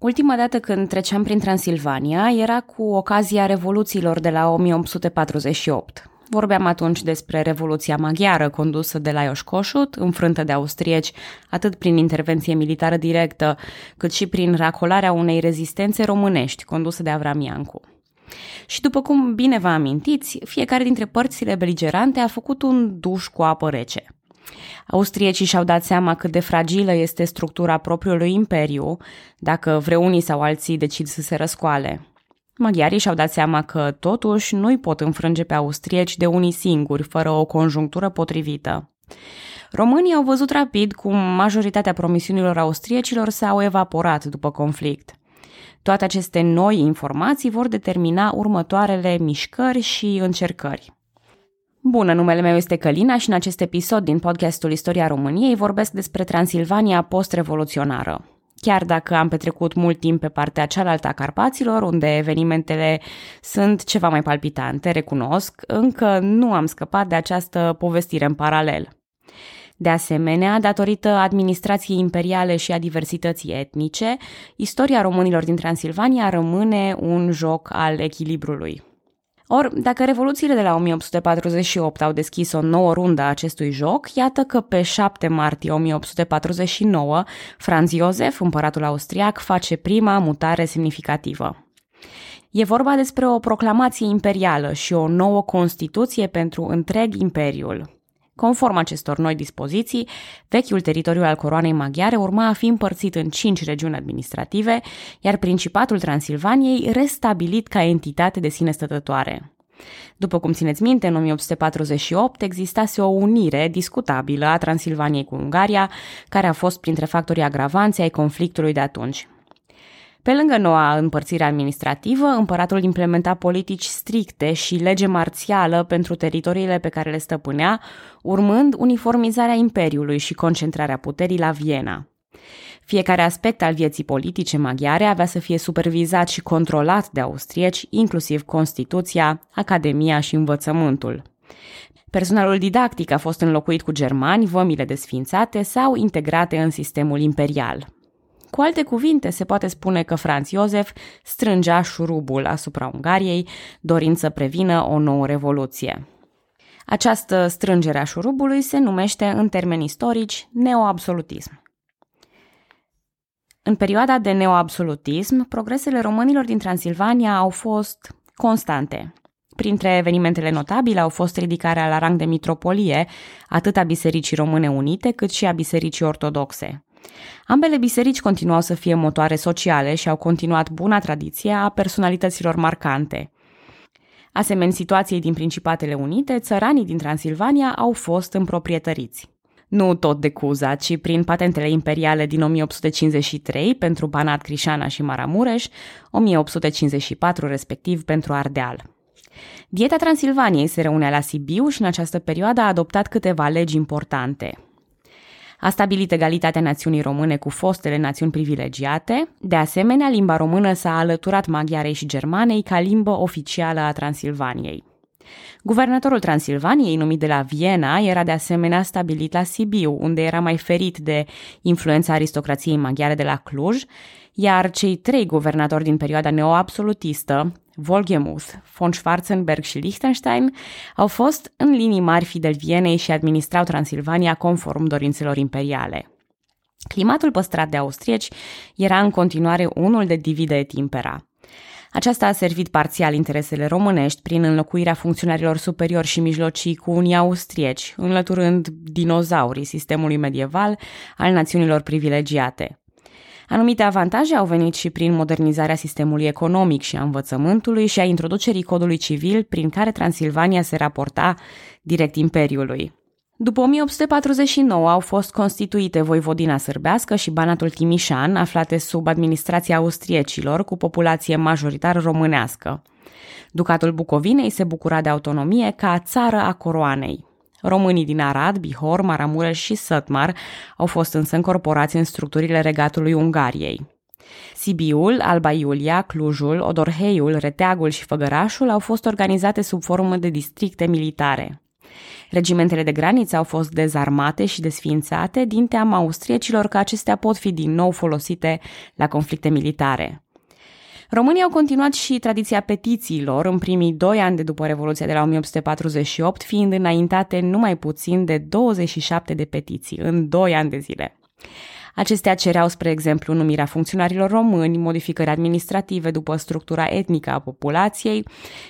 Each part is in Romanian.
Ultima dată când treceam prin Transilvania era cu ocazia revoluțiilor de la 1848. Vorbeam atunci despre Revoluția Maghiară condusă de la Kossuth, înfrântă de austrieci atât prin intervenție militară directă, cât și prin racolarea unei rezistențe românești conduse de Avram Iancu. Și după cum bine vă amintiți, fiecare dintre părțile beligerante a făcut un duș cu apă rece. Austriecii și-au dat seama cât de fragilă este structura propriului imperiu, dacă vreunii sau alții decid să se răscoale. Maghiarii și-au dat seama că, totuși, nu-i pot înfrânge pe austrieci de unii singuri, fără o conjunctură potrivită. Românii au văzut rapid cum majoritatea promisiunilor austriecilor s-au evaporat după conflict. Toate aceste noi informații vor determina următoarele mișcări și încercări. Bună, numele meu este Călina și în acest episod din podcastul Istoria României vorbesc despre Transilvania post-revoluționară. Chiar dacă am petrecut mult timp pe partea cealaltă a Carpaților, unde evenimentele sunt ceva mai palpitante, recunosc, încă nu am scăpat de această povestire în paralel. De asemenea, datorită administrației imperiale și a diversității etnice, istoria românilor din Transilvania rămâne un joc al echilibrului. Ori, dacă revoluțiile de la 1848 au deschis o nouă rundă a acestui joc, iată că pe 7 martie 1849, Franz Josef, împăratul austriac, face prima mutare semnificativă. E vorba despre o proclamație imperială și o nouă constituție pentru întreg imperiul, Conform acestor noi dispoziții, vechiul teritoriu al coroanei maghiare urma a fi împărțit în cinci regiuni administrative, iar Principatul Transilvaniei restabilit ca entitate de sine stătătoare. După cum țineți minte, în 1848 existase o unire discutabilă a Transilvaniei cu Ungaria, care a fost printre factorii agravanți ai conflictului de atunci. Pe lângă noua împărțire administrativă, împăratul implementa politici stricte și lege marțială pentru teritoriile pe care le stăpânea, urmând uniformizarea imperiului și concentrarea puterii la Viena. Fiecare aspect al vieții politice maghiare avea să fie supervizat și controlat de austrieci, inclusiv Constituția, Academia și învățământul. Personalul didactic a fost înlocuit cu germani, vămile desfințate sau integrate în sistemul imperial. Cu alte cuvinte, se poate spune că Franz Josef strângea șurubul asupra Ungariei, dorind să prevină o nouă revoluție. Această strângere a șurubului se numește, în termeni istorici, neoabsolutism. În perioada de neoabsolutism, progresele românilor din Transilvania au fost constante. Printre evenimentele notabile au fost ridicarea la rang de mitropolie atât a Bisericii Române Unite cât și a Bisericii Ortodoxe. Ambele biserici continuau să fie motoare sociale și au continuat buna tradiție a personalităților marcante. Asemenea situației din Principatele Unite, țăranii din Transilvania au fost împroprietăriți. Nu tot de Cuza, ci prin patentele imperiale din 1853 pentru Banat, Crișana și Maramureș, 1854 respectiv pentru Ardeal. Dieta Transilvaniei se reunea la Sibiu și în această perioadă a adoptat câteva legi importante – a stabilit egalitatea națiunii române cu fostele națiuni privilegiate. De asemenea, limba română s-a alăturat maghiarei și germanei ca limbă oficială a Transilvaniei. Guvernatorul Transilvaniei, numit de la Viena, era de asemenea stabilit la Sibiu, unde era mai ferit de influența aristocrației maghiare de la Cluj, iar cei trei guvernatori din perioada neoabsolutistă, Volgemuth, von Schwarzenberg și Liechtenstein, au fost în linii mari fidel Vienei și administrau Transilvania conform dorințelor imperiale. Climatul păstrat de austrieci era în continuare unul de divide et impera. Aceasta a servit parțial interesele românești prin înlocuirea funcționarilor superiori și mijlocii cu unii austrieci, înlăturând dinozaurii sistemului medieval al națiunilor privilegiate. Anumite avantaje au venit și prin modernizarea sistemului economic și a învățământului și a introducerii codului civil prin care Transilvania se raporta direct Imperiului. După 1849 au fost constituite Voivodina Sârbească și Banatul Timișan, aflate sub administrația austriecilor, cu populație majoritar românească. Ducatul Bucovinei se bucura de autonomie ca țară a coroanei. Românii din Arad, Bihor, Maramureș și Sătmar au fost însă încorporați în structurile regatului Ungariei. Sibiul, Alba Iulia, Clujul, Odorheiul, Reteagul și Făgărașul au fost organizate sub formă de districte militare. Regimentele de graniță au fost dezarmate și desființate din teama austriecilor că acestea pot fi din nou folosite la conflicte militare. Românii au continuat și tradiția petițiilor în primii doi ani de după Revoluția de la 1848, fiind înaintate numai puțin de 27 de petiții în doi ani de zile. Acestea cereau, spre exemplu, numirea funcționarilor români, modificări administrative după structura etnică a populației,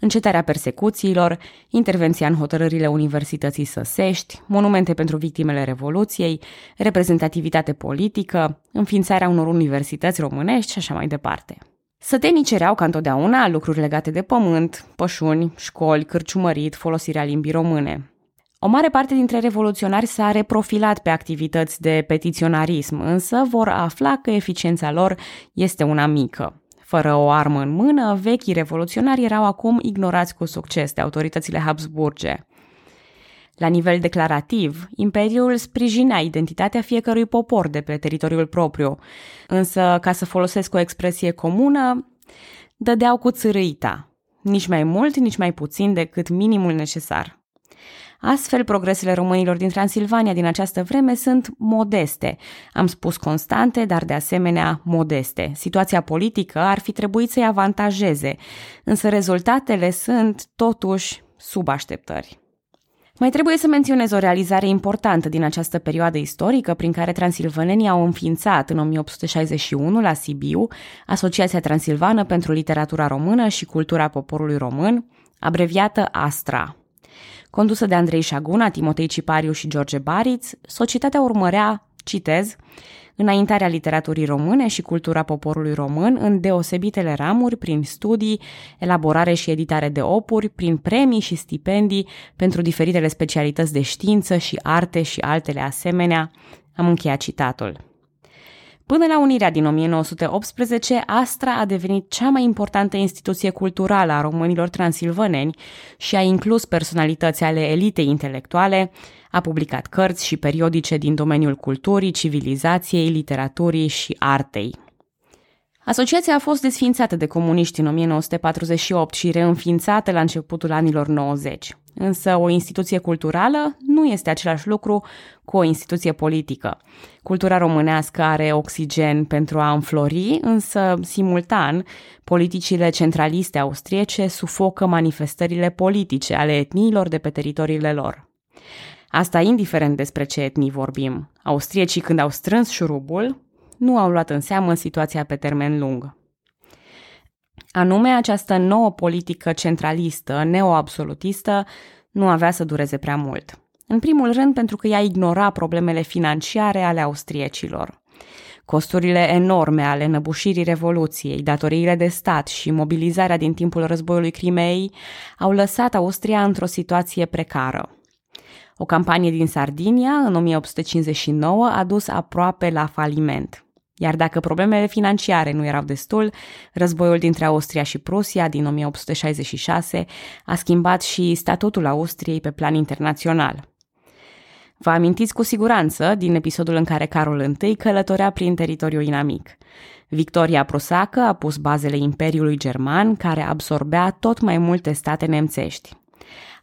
încetarea persecuțiilor, intervenția în hotărârile Universității Săsești, monumente pentru victimele Revoluției, reprezentativitate politică, înființarea unor universități românești și așa mai departe. Sătenii cereau ca întotdeauna lucruri legate de pământ, pășuni, școli, cârciumărit, folosirea limbii române. O mare parte dintre revoluționari s-a reprofilat pe activități de petiționarism, însă vor afla că eficiența lor este una mică. Fără o armă în mână, vechii revoluționari erau acum ignorați cu succes de autoritățile Habsburge. La nivel declarativ, Imperiul sprijinea identitatea fiecărui popor de pe teritoriul propriu, însă, ca să folosesc o expresie comună, dădeau cu țărâita, nici mai mult, nici mai puțin decât minimul necesar. Astfel, progresele românilor din Transilvania din această vreme sunt modeste. Am spus constante, dar de asemenea modeste. Situația politică ar fi trebuit să-i avantajeze, însă rezultatele sunt, totuși, sub așteptări. Mai trebuie să menționez o realizare importantă din această perioadă istorică prin care transilvanenii au înființat în 1861 la Sibiu Asociația Transilvană pentru Literatura Română și Cultura Poporului Român, abreviată ASTRA. Condusă de Andrei Șaguna, Timotei Cipariu și George Bariț, societatea urmărea, citez, înaintarea literaturii române și cultura poporului român în deosebitele ramuri prin studii, elaborare și editare de opuri, prin premii și stipendii pentru diferitele specialități de știință și arte și altele asemenea. Am încheiat citatul. Până la unirea din 1918, Astra a devenit cea mai importantă instituție culturală a românilor transilvaneni și a inclus personalități ale elitei intelectuale, a publicat cărți și periodice din domeniul culturii, civilizației, literaturii și artei. Asociația a fost desființată de comuniști în 1948 și reînființată la începutul anilor 90. Însă o instituție culturală nu este același lucru cu o instituție politică. Cultura românească are oxigen pentru a înflori, însă, simultan, politicile centraliste austriece sufocă manifestările politice ale etniilor de pe teritoriile lor. Asta indiferent despre ce etnii vorbim. Austriecii, când au strâns șurubul, nu au luat în seamă situația pe termen lung. Anume, această nouă politică centralistă, neoabsolutistă, nu avea să dureze prea mult. În primul rând pentru că ea ignora problemele financiare ale austriecilor. Costurile enorme ale năbușirii Revoluției, datoriile de stat și mobilizarea din timpul războiului Crimei au lăsat Austria într-o situație precară. O campanie din Sardinia, în 1859, a dus aproape la faliment. Iar dacă problemele financiare nu erau destul, războiul dintre Austria și Prusia din 1866 a schimbat și statutul Austriei pe plan internațional. Vă amintiți cu siguranță din episodul în care Carol I călătorea prin teritoriul inamic. Victoria prusacă a pus bazele Imperiului German, care absorbea tot mai multe state nemțești.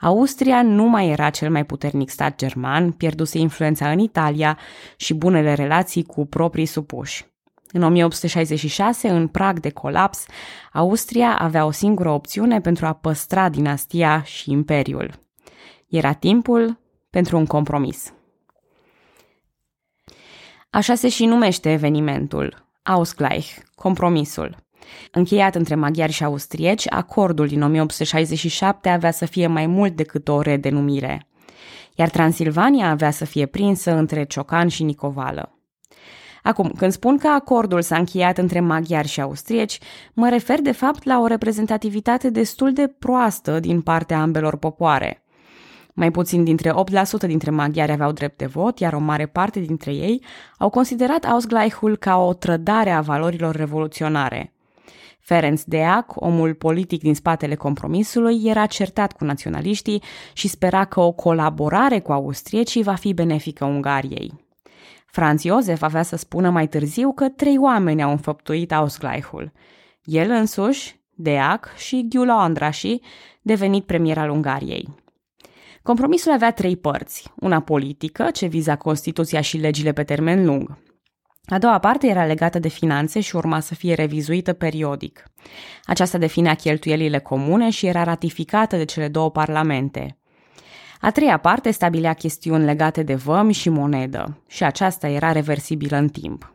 Austria nu mai era cel mai puternic stat german, pierduse influența în Italia și bunele relații cu proprii supuși. În 1866, în prag de colaps, Austria avea o singură opțiune pentru a păstra dinastia și imperiul. Era timpul pentru un compromis. Așa se și numește evenimentul, Ausgleich, compromisul. Încheiat între maghiari și austrieci, acordul din 1867 avea să fie mai mult decât o redenumire, iar Transilvania avea să fie prinsă între Ciocan și Nicovală. Acum, când spun că acordul s-a încheiat între maghiari și austrieci, mă refer de fapt la o reprezentativitate destul de proastă din partea ambelor popoare. Mai puțin dintre 8% dintre maghiari aveau drept de vot, iar o mare parte dintre ei au considerat Ausgleichul ca o trădare a valorilor revoluționare. Ferenc Deac, omul politic din spatele compromisului, era certat cu naționaliștii și spera că o colaborare cu austriecii va fi benefică Ungariei. Franz Iosef avea să spună mai târziu că trei oameni au înfăptuit Ausgleichul. El însuși, Deac și Gyula Andrași, devenit premier al Ungariei. Compromisul avea trei părți. Una politică, ce viza Constituția și legile pe termen lung. A doua parte era legată de finanțe și urma să fie revizuită periodic. Aceasta definea cheltuielile comune și era ratificată de cele două parlamente. A treia parte stabilea chestiuni legate de vămi și monedă și aceasta era reversibilă în timp.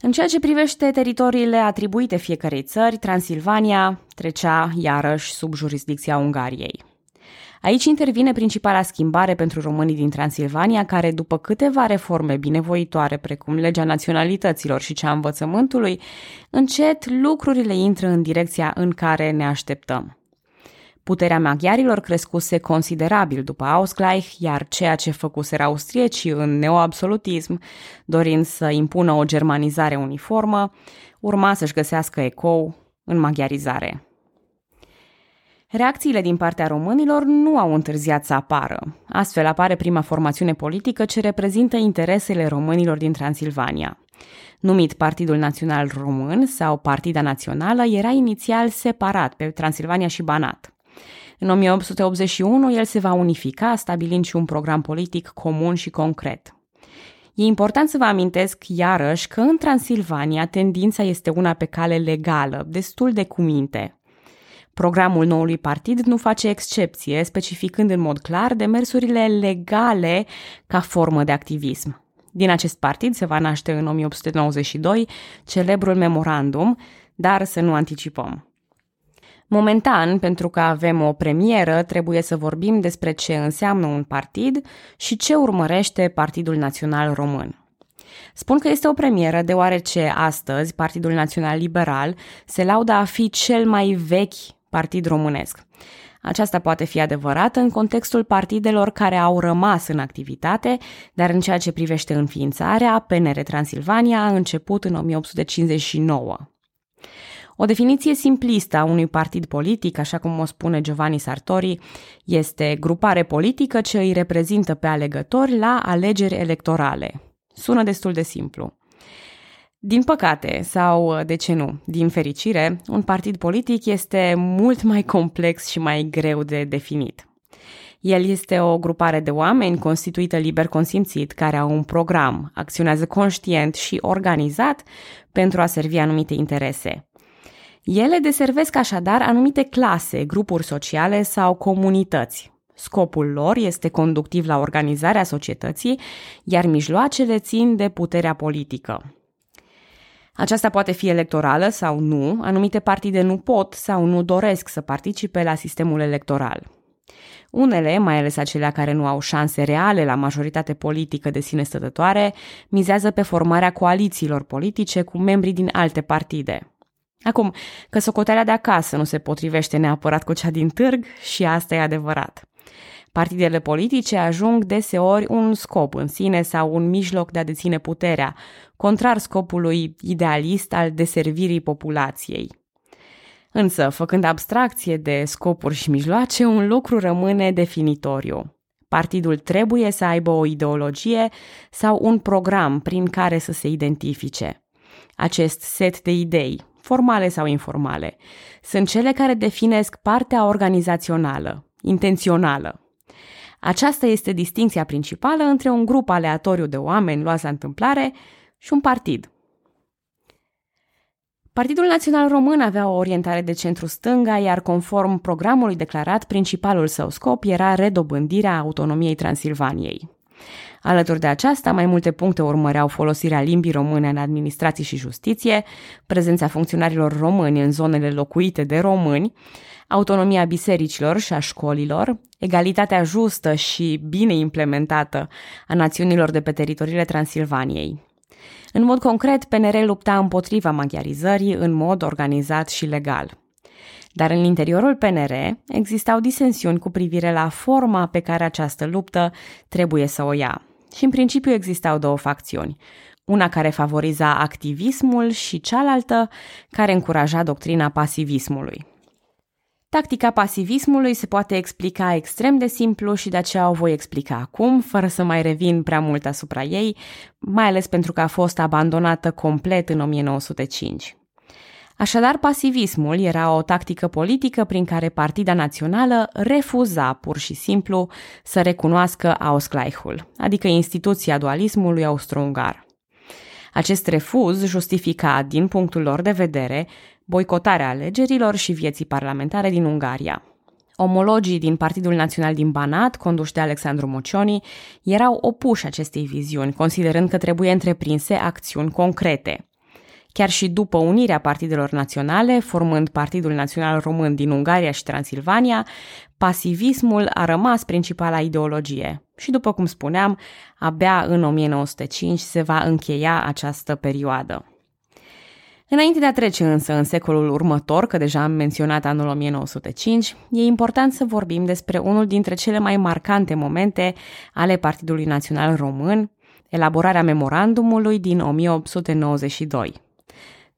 În ceea ce privește teritoriile atribuite fiecarei țări, Transilvania trecea iarăși sub jurisdicția Ungariei. Aici intervine principala schimbare pentru românii din Transilvania, care, după câteva reforme binevoitoare, precum legea naționalităților și cea învățământului, încet lucrurile intră în direcția în care ne așteptăm. Puterea maghiarilor crescuse considerabil după Ausgleich, iar ceea ce făcuseră austriecii în neoabsolutism, dorind să impună o germanizare uniformă, urma să-și găsească ecou în maghiarizare. Reacțiile din partea românilor nu au întârziat să apară. Astfel apare prima formațiune politică ce reprezintă interesele românilor din Transilvania. Numit Partidul Național Român sau Partida Națională, era inițial separat pe Transilvania și Banat. În 1881 el se va unifica, stabilind și un program politic comun și concret. E important să vă amintesc iarăși că în Transilvania tendința este una pe cale legală, destul de cuminte. Programul noului partid nu face excepție, specificând în mod clar demersurile legale ca formă de activism. Din acest partid se va naște în 1892 celebrul memorandum, dar să nu anticipăm. Momentan, pentru că avem o premieră, trebuie să vorbim despre ce înseamnă un partid și ce urmărește Partidul Național Român. Spun că este o premieră deoarece astăzi Partidul Național Liberal se laudă a fi cel mai vechi partid românesc. Aceasta poate fi adevărată în contextul partidelor care au rămas în activitate, dar în ceea ce privește înființarea, PNR Transilvania a început în 1859. O definiție simplistă a unui partid politic, așa cum o spune Giovanni Sartori, este grupare politică ce îi reprezintă pe alegători la alegeri electorale. Sună destul de simplu. Din păcate, sau de ce nu, din fericire, un partid politic este mult mai complex și mai greu de definit. El este o grupare de oameni constituită liber consimțit, care au un program, acționează conștient și organizat pentru a servi anumite interese. Ele deservesc așadar anumite clase, grupuri sociale sau comunități. Scopul lor este conductiv la organizarea societății, iar mijloacele țin de puterea politică. Aceasta poate fi electorală sau nu, anumite partide nu pot sau nu doresc să participe la sistemul electoral. Unele, mai ales acelea care nu au șanse reale la majoritate politică de sine stătătoare, mizează pe formarea coalițiilor politice cu membrii din alte partide. Acum, că socoteala de acasă nu se potrivește neapărat cu cea din târg și asta e adevărat. Partidele politice ajung deseori un scop în sine sau un mijloc de a deține puterea, contrar scopului idealist al deservirii populației. Însă, făcând abstracție de scopuri și mijloace, un lucru rămâne definitoriu. Partidul trebuie să aibă o ideologie sau un program prin care să se identifice. Acest set de idei, formale sau informale, sunt cele care definesc partea organizațională, intențională. Aceasta este distinția principală între un grup aleatoriu de oameni luați la întâmplare și un partid. Partidul Național Român avea o orientare de centru-stânga, iar conform programului declarat, principalul său scop era redobândirea autonomiei Transilvaniei. Alături de aceasta, mai multe puncte urmăreau folosirea limbii române în administrație și justiție, prezența funcționarilor români în zonele locuite de români, autonomia bisericilor și a școlilor, egalitatea justă și bine implementată a națiunilor de pe teritoriile Transilvaniei. În mod concret, PNR lupta împotriva maghiarizării în mod organizat și legal. Dar în interiorul PNR existau disensiuni cu privire la forma pe care această luptă trebuie să o ia. Și în principiu existau două facțiuni. Una care favoriza activismul și cealaltă care încuraja doctrina pasivismului. Tactica pasivismului se poate explica extrem de simplu și de aceea o voi explica acum, fără să mai revin prea mult asupra ei, mai ales pentru că a fost abandonată complet în 1905. Așadar, pasivismul era o tactică politică prin care Partida Națională refuza pur și simplu să recunoască Ausgleichul, adică instituția dualismului austro-ungar. Acest refuz justifica, din punctul lor de vedere, boicotarea alegerilor și vieții parlamentare din Ungaria. Omologii din Partidul Național din Banat, conduși de Alexandru Mocioni, erau opuși acestei viziuni, considerând că trebuie întreprinse acțiuni concrete – Chiar și după unirea partidelor naționale, formând Partidul Național Român din Ungaria și Transilvania, pasivismul a rămas principala ideologie. Și după cum spuneam, abia în 1905 se va încheia această perioadă. Înainte de a trece însă în secolul următor, că deja am menționat anul 1905, e important să vorbim despre unul dintre cele mai marcante momente ale Partidului Național Român, elaborarea memorandumului din 1892.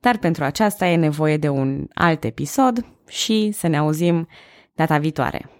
Dar pentru aceasta e nevoie de un alt episod și să ne auzim data viitoare.